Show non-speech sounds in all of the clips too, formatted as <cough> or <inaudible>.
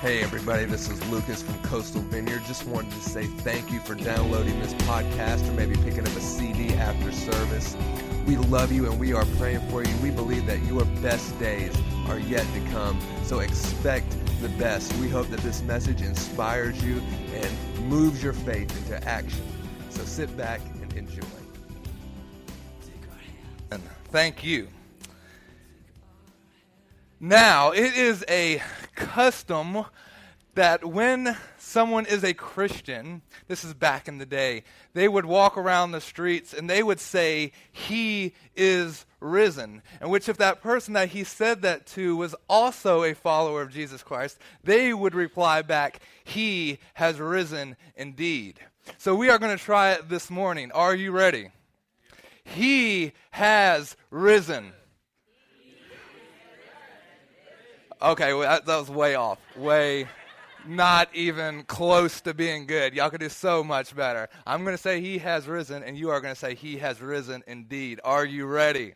Hey, everybody, this is Lucas from Coastal Vineyard. Just wanted to say thank you for downloading this podcast or maybe picking up a CD after service. We love you and we are praying for you. We believe that your best days are yet to come, so expect the best. We hope that this message inspires you and moves your faith into action. So sit back and enjoy. And thank you. Now, it is a custom that when someone is a Christian, this is back in the day, they would walk around the streets and they would say, He is risen. And which, if that person that he said that to was also a follower of Jesus Christ, they would reply back, He has risen indeed. So we are going to try it this morning. Are you ready? He has risen. Okay, well, that, that was way off. Way not even close to being good. Y'all could do so much better. I'm going to say he has risen, and you are going to say he has risen indeed. Are you ready?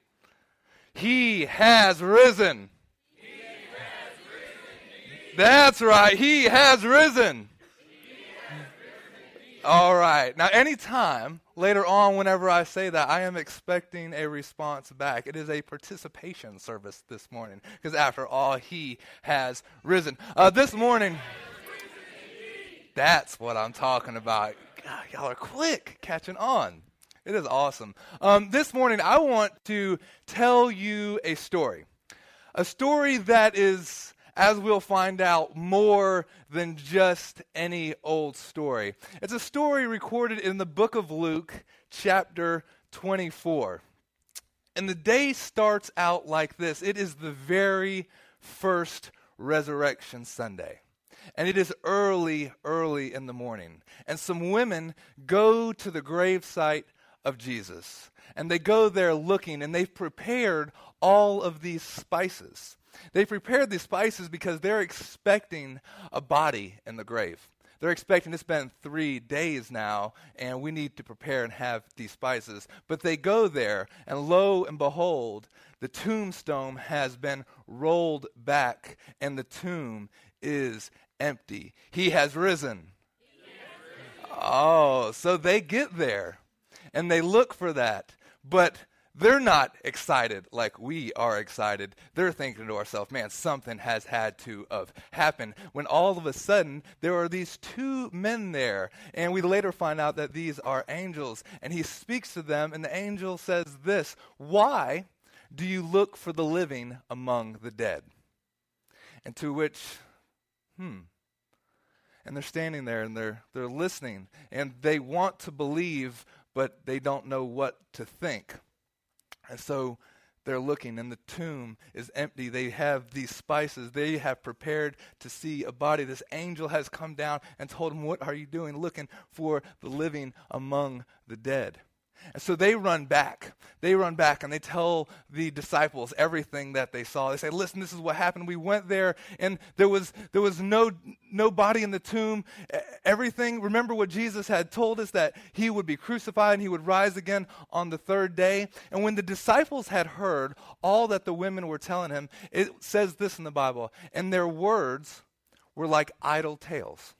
He has risen. He has risen That's right. He has risen. All right. Now, anytime later on, whenever I say that, I am expecting a response back. It is a participation service this morning, because after all, He has risen. Uh, this morning, that's what I'm talking about. God, y'all are quick catching on. It is awesome. Um, this morning, I want to tell you a story. A story that is as we'll find out, more than just any old story. It's a story recorded in the book of Luke, chapter 24. And the day starts out like this it is the very first Resurrection Sunday. And it is early, early in the morning. And some women go to the gravesite of Jesus. And they go there looking, and they've prepared all of these spices. They prepared these spices because they're expecting a body in the grave. They're expecting it's been three days now, and we need to prepare and have these spices. But they go there, and lo and behold, the tombstone has been rolled back, and the tomb is empty. He has risen. Oh, so they get there, and they look for that. But they're not excited like we are excited. They're thinking to ourselves, man, something has had to have happened. When all of a sudden, there are these two men there. And we later find out that these are angels. And he speaks to them, and the angel says this Why do you look for the living among the dead? And to which, hmm. And they're standing there and they're, they're listening. And they want to believe, but they don't know what to think. And so they're looking, and the tomb is empty. They have these spices. They have prepared to see a body. This angel has come down and told them, What are you doing? Looking for the living among the dead. And so they run back. They run back and they tell the disciples everything that they saw. They say, "Listen, this is what happened. We went there and there was there was no no body in the tomb. Everything. Remember what Jesus had told us that he would be crucified and he would rise again on the third day. And when the disciples had heard all that the women were telling him, it says this in the Bible, and their words were like idle tales.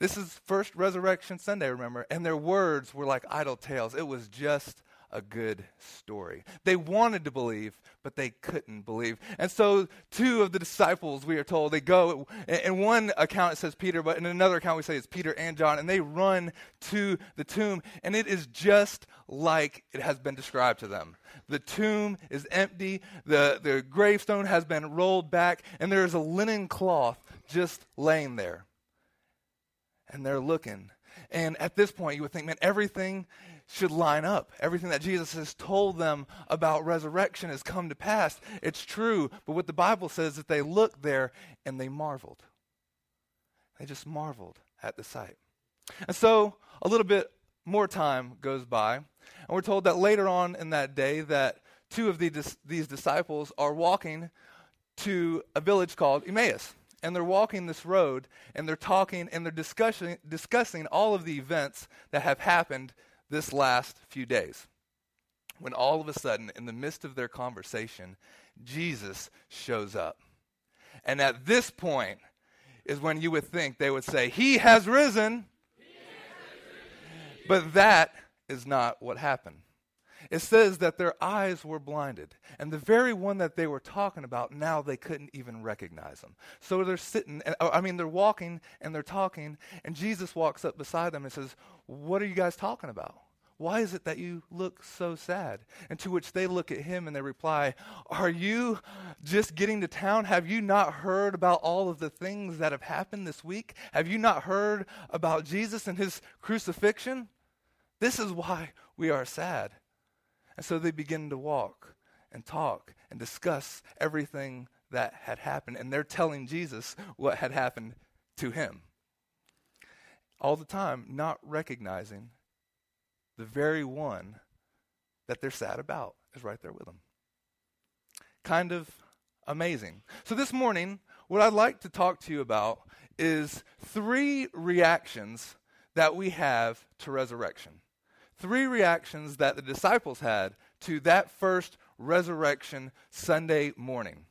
This is first resurrection Sunday, remember? And their words were like idle tales. It was just a good story. They wanted to believe, but they couldn't believe. And so, two of the disciples, we are told, they go. In one account, it says Peter, but in another account, we say it's Peter and John, and they run to the tomb, and it is just like it has been described to them. The tomb is empty, the, the gravestone has been rolled back, and there is a linen cloth just laying there and they're looking. And at this point, you would think, man, everything should line up. Everything that Jesus has told them about resurrection has come to pass. It's true. But what the Bible says is that they looked there and they marveled. They just marveled at the sight. And so a little bit more time goes by, and we're told that later on in that day that two of the, these disciples are walking to a village called Emmaus and they're walking this road and they're talking and they're discussing, discussing all of the events that have happened this last few days. When all of a sudden, in the midst of their conversation, Jesus shows up. And at this point is when you would think they would say, He has risen. But that is not what happened. It says that their eyes were blinded. And the very one that they were talking about, now they couldn't even recognize him. So they're sitting, and, oh, I mean, they're walking and they're talking, and Jesus walks up beside them and says, What are you guys talking about? Why is it that you look so sad? And to which they look at him and they reply, Are you just getting to town? Have you not heard about all of the things that have happened this week? Have you not heard about Jesus and his crucifixion? This is why we are sad. And so they begin to walk and talk and discuss everything that had happened. And they're telling Jesus what had happened to him. All the time, not recognizing the very one that they're sad about is right there with them. Kind of amazing. So this morning, what I'd like to talk to you about is three reactions that we have to resurrection three reactions that the disciples had to that first resurrection Sunday morning.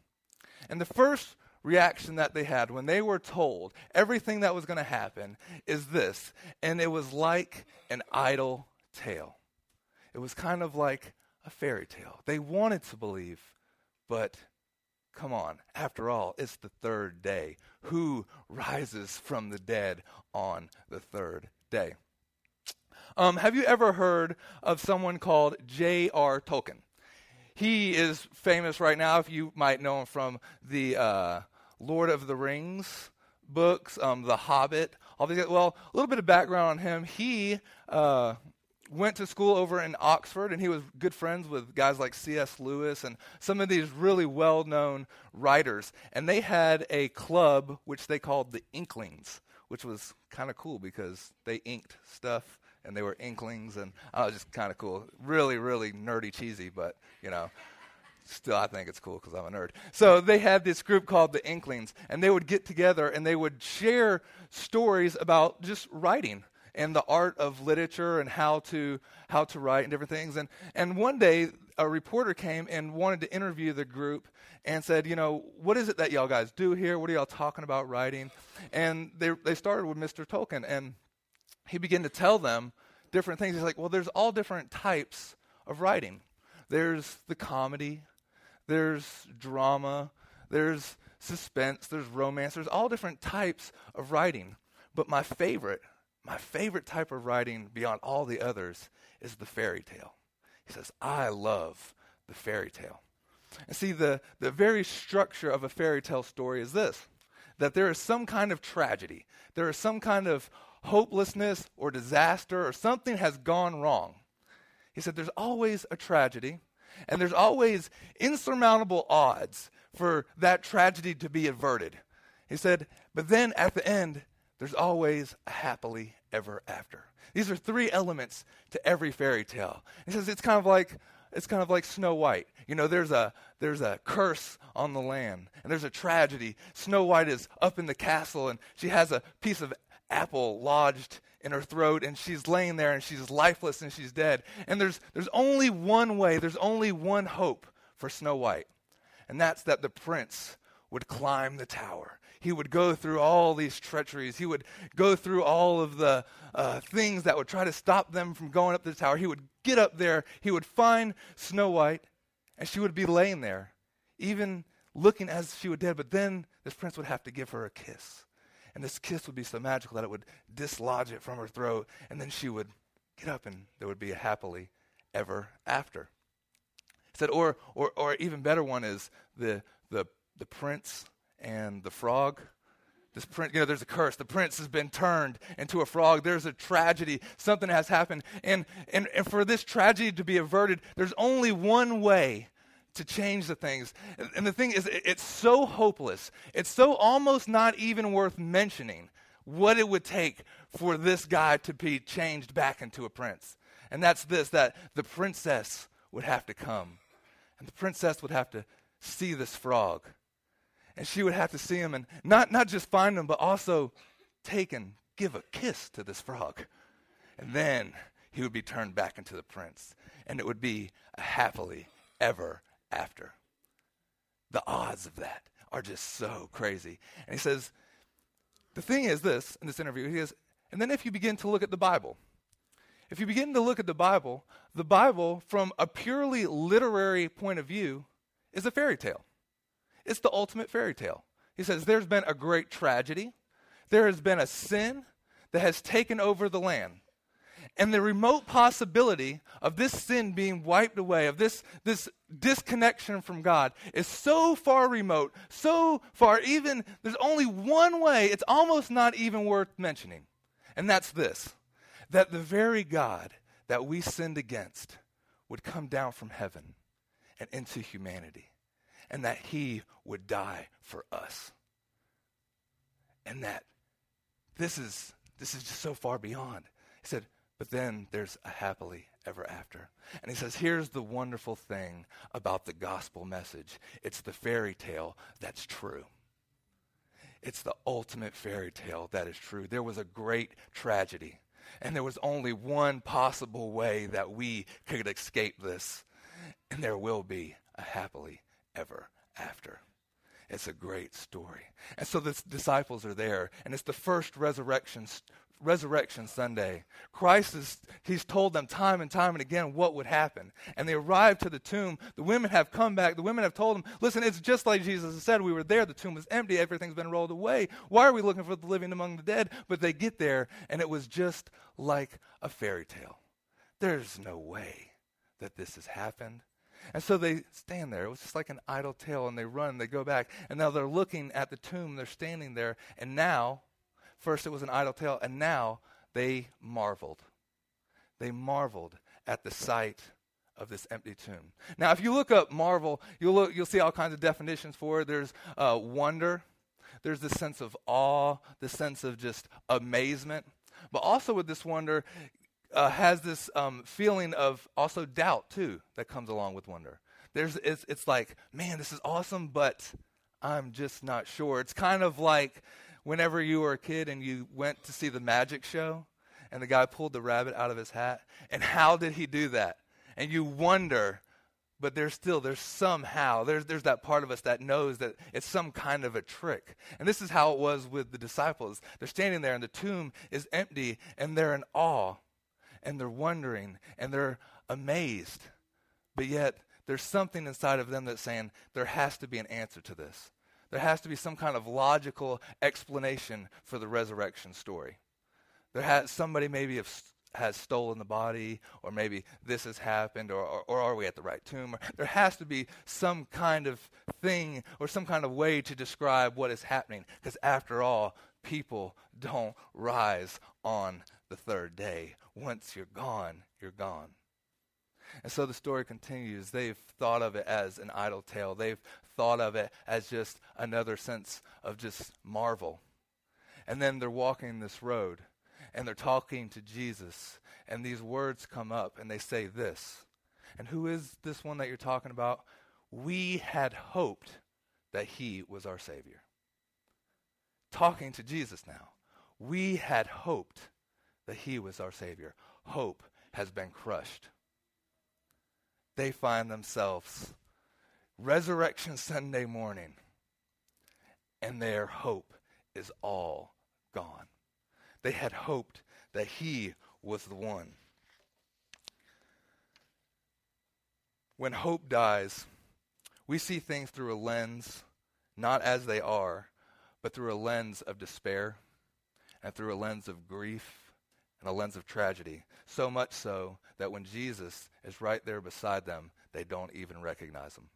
And the first reaction that they had when they were told everything that was going to happen is this, and it was like an idle tale. It was kind of like a fairy tale. They wanted to believe, but come on, after all, it's the third day. Who rises from the dead on the third day? Um, have you ever heard of someone called J.R. Tolkien? He is famous right now, if you might know him from the uh, Lord of the Rings books, um, The Hobbit. All these, well, a little bit of background on him. He uh, went to school over in Oxford, and he was good friends with guys like C.S. Lewis and some of these really well known writers. And they had a club which they called the Inklings, which was kind of cool because they inked stuff and they were Inklings, and I was just kind of cool. Really, really nerdy, cheesy, but you know, still I think it's cool because I'm a nerd. So they had this group called the Inklings, and they would get together and they would share stories about just writing and the art of literature and how to how to write and different things. And and one day a reporter came and wanted to interview the group and said, you know, what is it that y'all guys do here? What are y'all talking about writing? And they they started with Mr. Tolkien and he began to tell them different things. He's like, well, there's all different types of writing. There's the comedy, there's drama, there's suspense, there's romance, there's all different types of writing. But my favorite, my favorite type of writing beyond all the others is the fairy tale. He says, I love the fairy tale. And see, the, the very structure of a fairy tale story is this that there is some kind of tragedy, there is some kind of hopelessness or disaster or something has gone wrong. He said there's always a tragedy and there's always insurmountable odds for that tragedy to be averted. He said, but then at the end, there's always a happily ever after. These are three elements to every fairy tale. He says it's kind of like it's kind of like Snow White. You know, there's a there's a curse on the land, and there's a tragedy. Snow White is up in the castle, and she has a piece of apple lodged in her throat and she's laying there and she's lifeless and she's dead. And there's, there's only one way, there's only one hope for Snow White, and that's that the prince would climb the tower. He would go through all these treacheries. He would go through all of the uh, things that would try to stop them from going up the tower. He would get up there. He would find Snow White, and she would be laying there, even looking as if she would dead. But then this prince would have to give her a kiss. And this kiss would be so magical that it would dislodge it from her throat. And then she would get up and there would be a happily ever after. He said, or, or, or even better one is the, the, the prince and the frog. This prince, you know, there's a curse. The prince has been turned into a frog. There's a tragedy. Something has happened. And, and, and for this tragedy to be averted, there's only one way to change the things. And the thing is, it's so hopeless. It's so almost not even worth mentioning what it would take for this guy to be changed back into a prince. And that's this that the princess would have to come. And the princess would have to see this frog. And she would have to see him and not, not just find him, but also take and give a kiss to this frog. And then he would be turned back into the prince. And it would be a happily ever after. The odds of that are just so crazy. And he says, the thing is this in this interview, he says, and then if you begin to look at the Bible, if you begin to look at the Bible, the Bible, from a purely literary point of view, is a fairy tale. It's the ultimate fairy tale. He says, There's been a great tragedy, there has been a sin that has taken over the land. And the remote possibility of this sin being wiped away, of this, this disconnection from God, is so far remote, so far, even there's only one way, it's almost not even worth mentioning. And that's this that the very God that we sinned against would come down from heaven and into humanity, and that he would die for us. And that this is this is just so far beyond. He said, but then there's a happily ever after. And he says, here's the wonderful thing about the gospel message it's the fairy tale that's true. It's the ultimate fairy tale that is true. There was a great tragedy, and there was only one possible way that we could escape this, and there will be a happily ever after. It's a great story. And so the disciples are there, and it's the first resurrection Resurrection Sunday. Christ is, he's told them time and time and again what would happen. And they arrive to the tomb. The women have come back. The women have told them, listen, it's just like Jesus said. We were there. The tomb was empty. Everything's been rolled away. Why are we looking for the living among the dead? But they get there, and it was just like a fairy tale. There's no way that this has happened. And so they stand there. It was just like an idle tale, and they run, they go back. And now they're looking at the tomb. They're standing there, and now First, it was an idle tale, and now they marveled. They marveled at the sight of this empty tomb. Now, if you look up marvel, you'll, look, you'll see all kinds of definitions for it. There's uh, wonder, there's this sense of awe, the sense of just amazement. But also with this wonder, uh, has this um, feeling of also doubt too that comes along with wonder. There's, it's, it's like, man, this is awesome, but I'm just not sure. It's kind of like whenever you were a kid and you went to see the magic show and the guy pulled the rabbit out of his hat and how did he do that? And you wonder but there's still there's somehow there's there's that part of us that knows that it's some kind of a trick. And this is how it was with the disciples. They're standing there and the tomb is empty and they're in awe and they're wondering and they're amazed. But yet there's something inside of them that's saying there has to be an answer to this there has to be some kind of logical explanation for the resurrection story. There has somebody maybe have, has stolen the body, or maybe this has happened, or, or, or are we at the right tomb? Or there has to be some kind of thing or some kind of way to describe what is happening, because after all, people don't rise on the third day. Once you're gone, you're gone. And so the story continues. They've thought of it as an idle tale. They've thought of it as just another sense of just marvel. And then they're walking this road and they're talking to Jesus, and these words come up and they say this. And who is this one that you're talking about? We had hoped that he was our Savior. Talking to Jesus now. We had hoped that he was our Savior. Hope has been crushed. They find themselves Resurrection Sunday morning, and their hope is all gone. They had hoped that he was the one. When hope dies, we see things through a lens, not as they are, but through a lens of despair and through a lens of grief and a lens of tragedy. So much so that when Jesus is right there beside them, they don't even recognize him.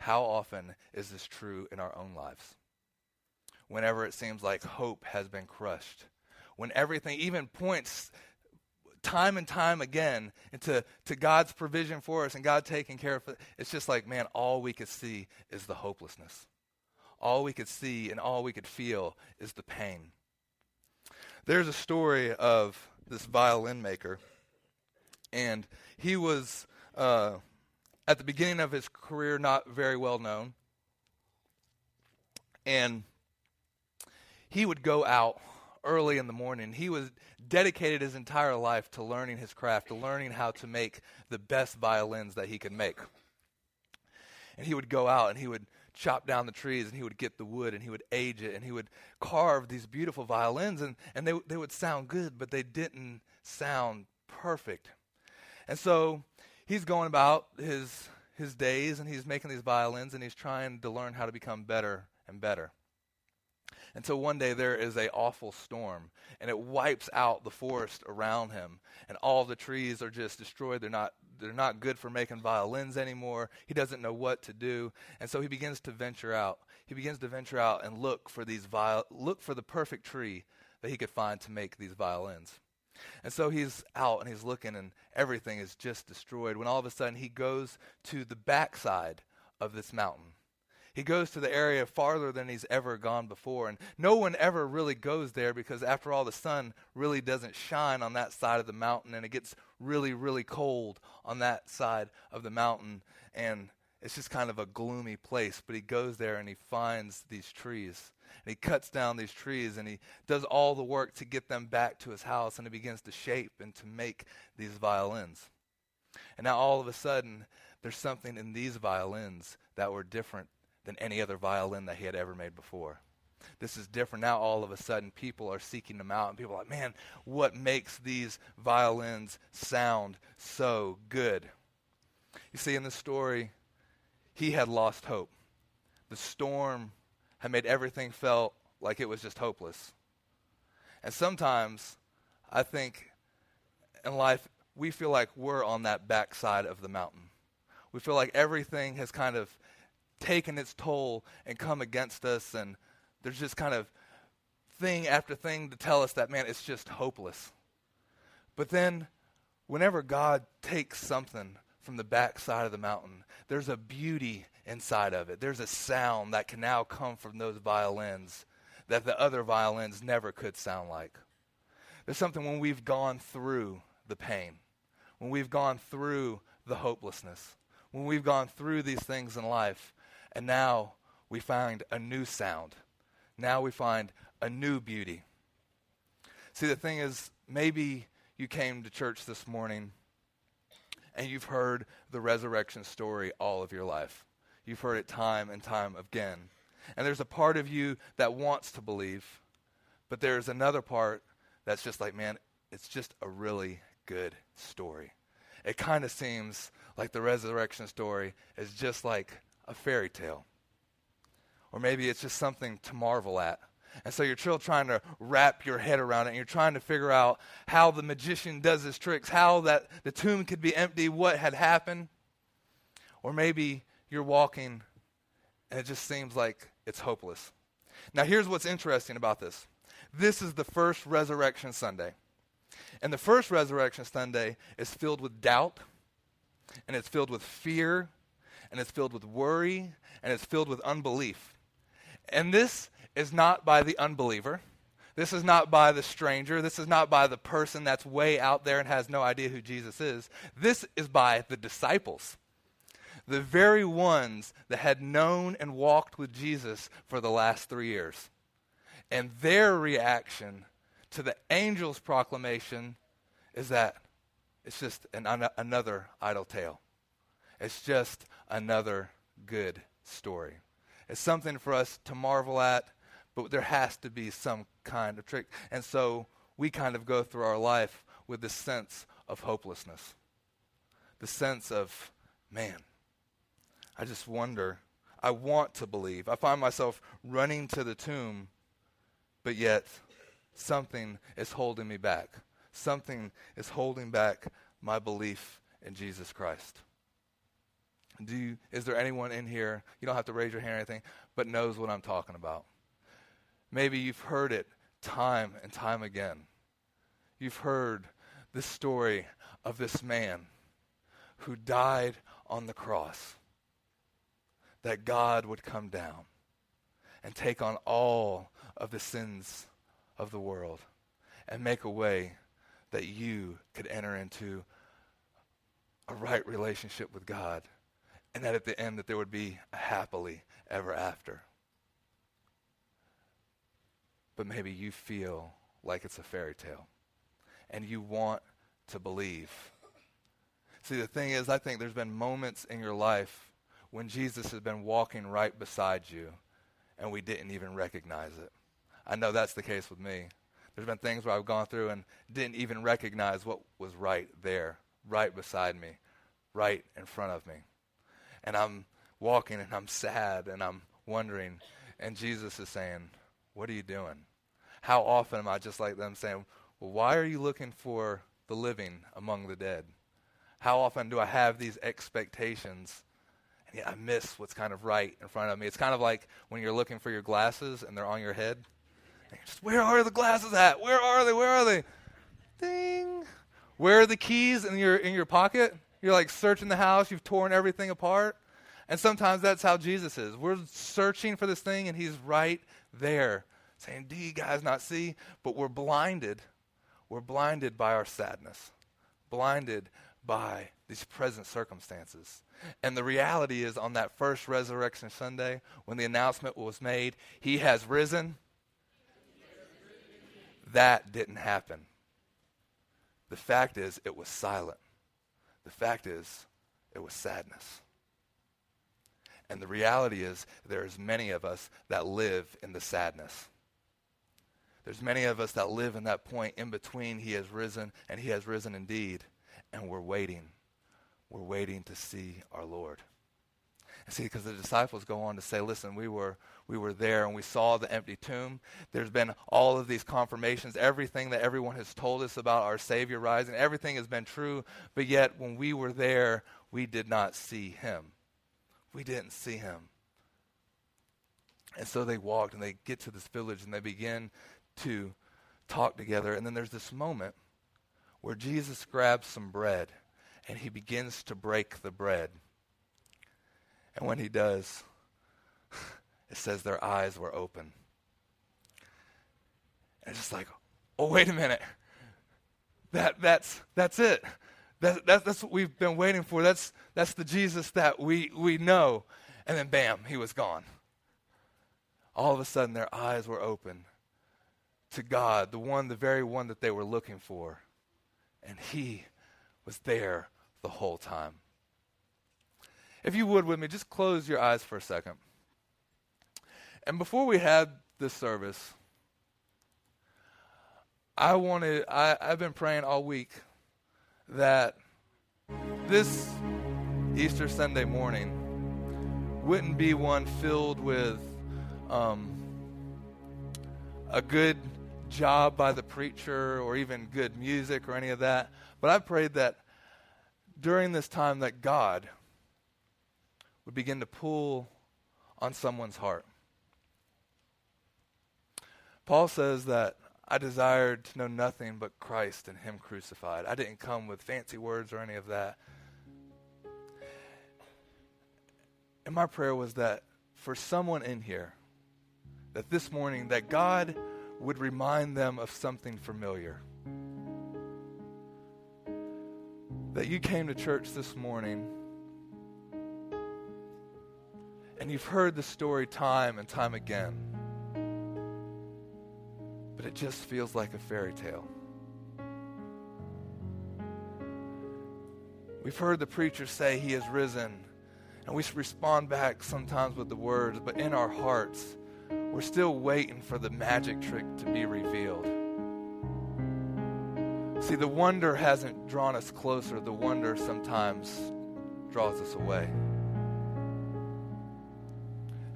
How often is this true in our own lives? Whenever it seems like hope has been crushed, when everything even points time and time again into to God's provision for us and God taking care of it, it's just like, man, all we could see is the hopelessness. All we could see and all we could feel is the pain. There's a story of this violin maker, and he was uh, at the beginning of his career not very well known. And he would go out early in the morning. He was dedicated his entire life to learning his craft, to learning how to make the best violins that he could make. And he would go out and he would chop down the trees and he would get the wood and he would age it and he would carve these beautiful violins and, and they, they would sound good, but they didn't sound perfect. And so he's going about his, his days and he's making these violins and he's trying to learn how to become better and better. And so one day there is a awful storm and it wipes out the forest around him and all the trees are just destroyed. They're not they're not good for making violins anymore. He doesn't know what to do, and so he begins to venture out. He begins to venture out and look for these viol- look for the perfect tree that he could find to make these violins. And so he's out and he's looking, and everything is just destroyed. When all of a sudden he goes to the backside of this mountain. He goes to the area farther than he's ever gone before. And no one ever really goes there because, after all, the sun really doesn't shine on that side of the mountain, and it gets really, really cold on that side of the mountain. And it's just kind of a gloomy place. But he goes there and he finds these trees. And he cuts down these trees and he does all the work to get them back to his house and he begins to shape and to make these violins. And now all of a sudden, there's something in these violins that were different than any other violin that he had ever made before. This is different. Now, all of a sudden, people are seeking them out, and people are like, man, what makes these violins sound so good? You see, in the story, he had lost hope. The storm had made everything felt like it was just hopeless. And sometimes, I think in life, we feel like we're on that backside of the mountain. We feel like everything has kind of taken its toll and come against us, and there's just kind of thing after thing to tell us that, man, it's just hopeless. But then, whenever God takes something from the backside of the mountain, there's a beauty inside of it. There's a sound that can now come from those violins that the other violins never could sound like. There's something when we've gone through the pain, when we've gone through the hopelessness, when we've gone through these things in life, and now we find a new sound. Now we find a new beauty. See, the thing is, maybe you came to church this morning and you've heard the resurrection story all of your life. You've heard it time and time again. And there's a part of you that wants to believe, but there's another part that's just like, man, it's just a really good story. It kind of seems like the resurrection story is just like a fairy tale. Or maybe it's just something to marvel at. And so you're still trying to wrap your head around it, and you're trying to figure out how the magician does his tricks, how that the tomb could be empty, what had happened. Or maybe you're walking and it just seems like it's hopeless. Now, here's what's interesting about this this is the first resurrection Sunday. And the first resurrection Sunday is filled with doubt, and it's filled with fear, and it's filled with worry, and it's filled with unbelief. And this is not by the unbeliever. This is not by the stranger. This is not by the person that's way out there and has no idea who Jesus is. This is by the disciples. The very ones that had known and walked with Jesus for the last three years. And their reaction to the angel's proclamation is that it's just an, an, another idle tale. It's just another good story. It's something for us to marvel at, but there has to be some kind of trick. And so we kind of go through our life with this sense of hopelessness. The sense of, man, I just wonder. I want to believe. I find myself running to the tomb, but yet something is holding me back. Something is holding back my belief in Jesus Christ. Do you, is there anyone in here, you don't have to raise your hand or anything, but knows what I'm talking about? Maybe you've heard it time and time again. You've heard the story of this man who died on the cross, that God would come down and take on all of the sins of the world and make a way that you could enter into a right relationship with God and that at the end that there would be a happily ever after. But maybe you feel like it's a fairy tale and you want to believe. See, the thing is, I think there's been moments in your life when Jesus has been walking right beside you and we didn't even recognize it. I know that's the case with me. There's been things where I've gone through and didn't even recognize what was right there, right beside me, right in front of me. And I'm walking and I'm sad and I'm wondering, and Jesus is saying, What are you doing? How often am I just like them saying, Well, why are you looking for the living among the dead? How often do I have these expectations and yet I miss what's kind of right in front of me? It's kind of like when you're looking for your glasses and they're on your head. And you're just, where are the glasses at? Where are they? Where are they? Ding. Where are the keys in your in your pocket? You're like searching the house, you've torn everything apart. And sometimes that's how Jesus is. We're searching for this thing and he's right there saying, Do you guys not see? But we're blinded. We're blinded by our sadness, blinded by these present circumstances. And the reality is, on that first Resurrection Sunday, when the announcement was made, He has risen, that didn't happen. The fact is, it was silent. The fact is, it was sadness. And the reality is, there's many of us that live in the sadness. There's many of us that live in that point in between he has risen and he has risen indeed, and we're waiting. We're waiting to see our Lord. And see, because the disciples go on to say, listen, we were, we were there and we saw the empty tomb. There's been all of these confirmations, everything that everyone has told us about our Savior rising, everything has been true, but yet when we were there, we did not see him. We didn't see him. And so they walked and they get to this village and they begin to talk together. And then there's this moment where Jesus grabs some bread and he begins to break the bread. And when he does, <laughs> it says their eyes were open. And it's just like, oh, wait a minute. That, that's, that's it. That, that, that's what we've been waiting for. That's, that's the Jesus that we, we know. And then, bam, he was gone. All of a sudden, their eyes were open to God, the one, the very one that they were looking for. And he was there the whole time. If you would with me, just close your eyes for a second. And before we had this service, I wanted, I, I've been praying all week that this Easter Sunday morning wouldn't be one filled with um, a good job by the preacher or even good music or any of that. But I prayed that during this time that God would begin to pull on someone's heart. Paul says that I desired to know nothing but Christ and Him crucified. I didn't come with fancy words or any of that. And my prayer was that for someone in here, that this morning, that God would remind them of something familiar. That you came to church this morning and you've heard the story time and time again, but it just feels like a fairy tale. We've heard the preacher say he has risen, and we respond back sometimes with the words, but in our hearts, we're still waiting for the magic trick to be revealed. See, the wonder hasn't drawn us closer, the wonder sometimes draws us away.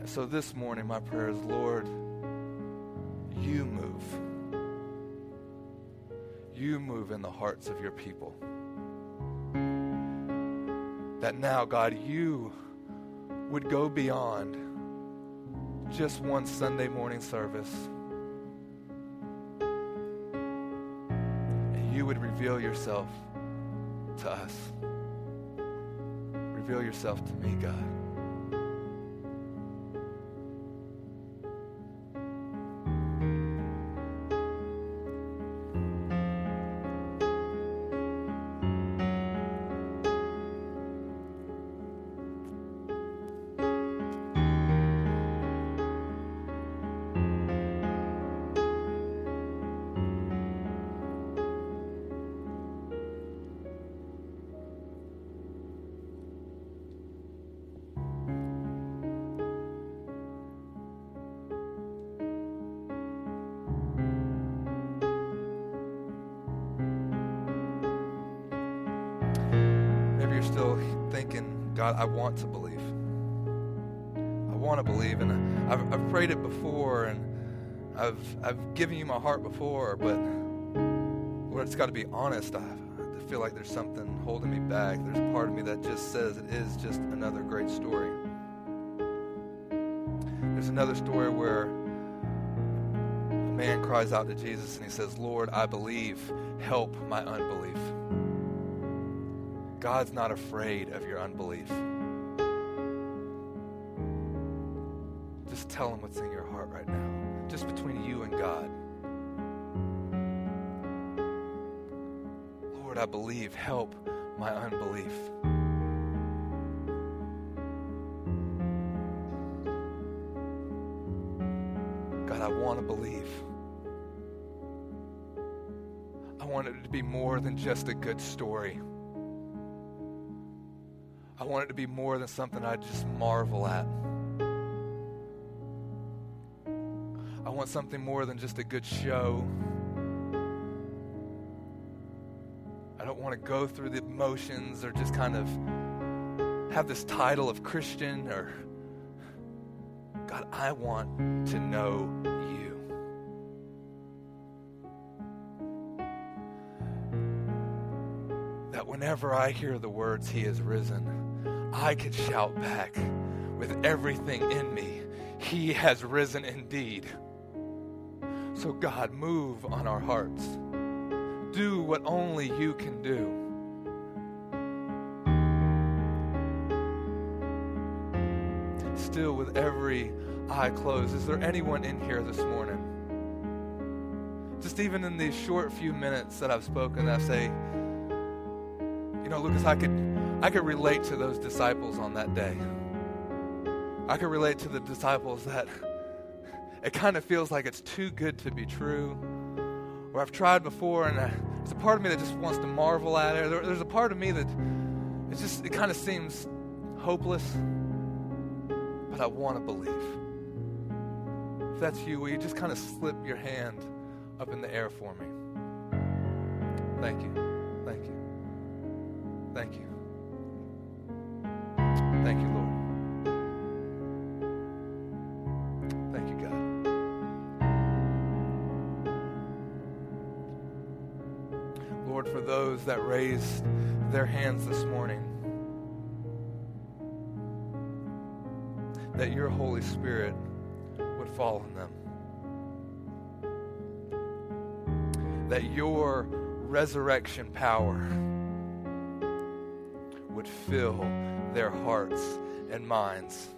And so this morning, my prayer is Lord, you move. You move in the hearts of your people. That now, God, you would go beyond just one Sunday morning service. And you would reveal yourself to us. Reveal yourself to me, God. God, I want to believe. I want to believe, and I've, I've prayed it before, and I've I've given you my heart before, but Lord, it's got to be honest. I, I feel like there's something holding me back. There's a part of me that just says it is just another great story. There's another story where a man cries out to Jesus and he says, Lord, I believe. Help my unbelief. God's not afraid of your unbelief. Just tell him what's in your heart right now, just between you and God. Lord, I believe. Help my unbelief. God, I want to believe. I want it to be more than just a good story. I want it to be more than something I just marvel at. I want something more than just a good show. I don't want to go through the motions or just kind of have this title of Christian or God, I want to know you. That whenever I hear the words, He is risen, I could shout back with everything in me, He has risen indeed. So, God, move on our hearts. Do what only you can do. Still, with every eye closed, is there anyone in here this morning? Just even in these short few minutes that I've spoken, I say, you know, Lucas, I could, I could relate to those disciples on that day. I could relate to the disciples that it kind of feels like it's too good to be true. Or I've tried before, and I, there's a part of me that just wants to marvel at it. There, there's a part of me that it just it kind of seems hopeless, but I want to believe. If that's you, will you just kind of slip your hand up in the air for me? Thank you. Thank you. Thank you. Those that raised their hands this morning, that your Holy Spirit would fall on them. That your resurrection power would fill their hearts and minds.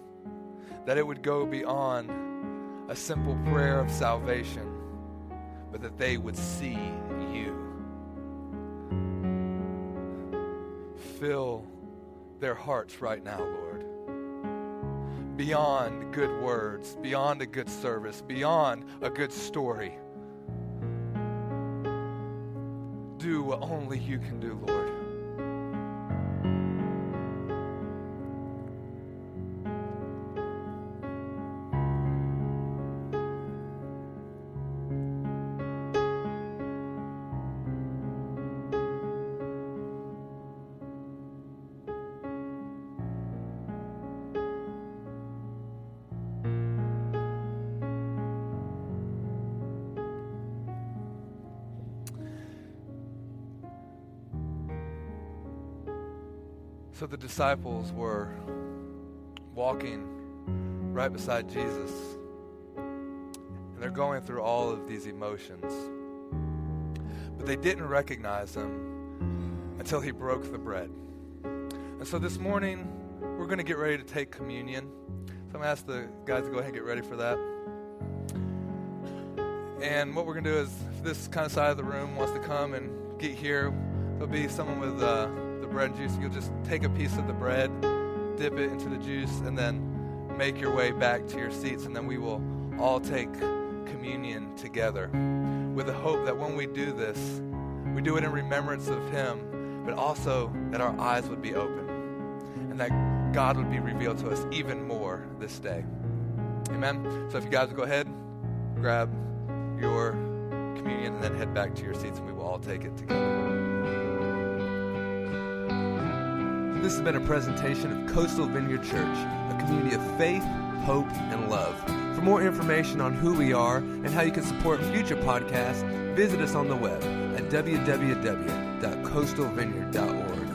That it would go beyond a simple prayer of salvation, but that they would see Fill their hearts right now, Lord. Beyond good words, beyond a good service, beyond a good story. Do what only you can do, Lord. So the disciples were walking right beside Jesus, and they're going through all of these emotions. But they didn't recognize him until he broke the bread. And so this morning, we're going to get ready to take communion. So I'm going to ask the guys to go ahead and get ready for that. And what we're going to do is, this kind of side of the room wants to come and get here, there'll be someone with. Uh, bread and juice, you'll just take a piece of the bread, dip it into the juice, and then make your way back to your seats, and then we will all take communion together with the hope that when we do this, we do it in remembrance of Him, but also that our eyes would be open and that God would be revealed to us even more this day. Amen. So if you guys would go ahead, grab your communion, and then head back to your seats, and we will all take it together. This has been a presentation of Coastal Vineyard Church, a community of faith, hope, and love. For more information on who we are and how you can support future podcasts, visit us on the web at www.coastalvineyard.org.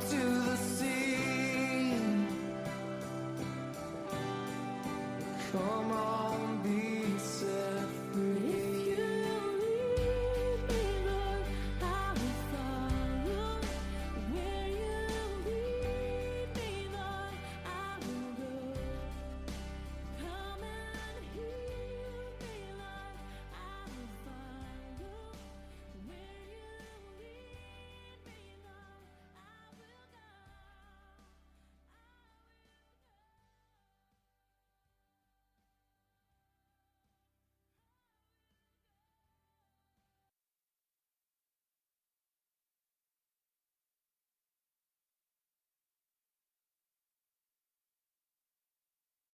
To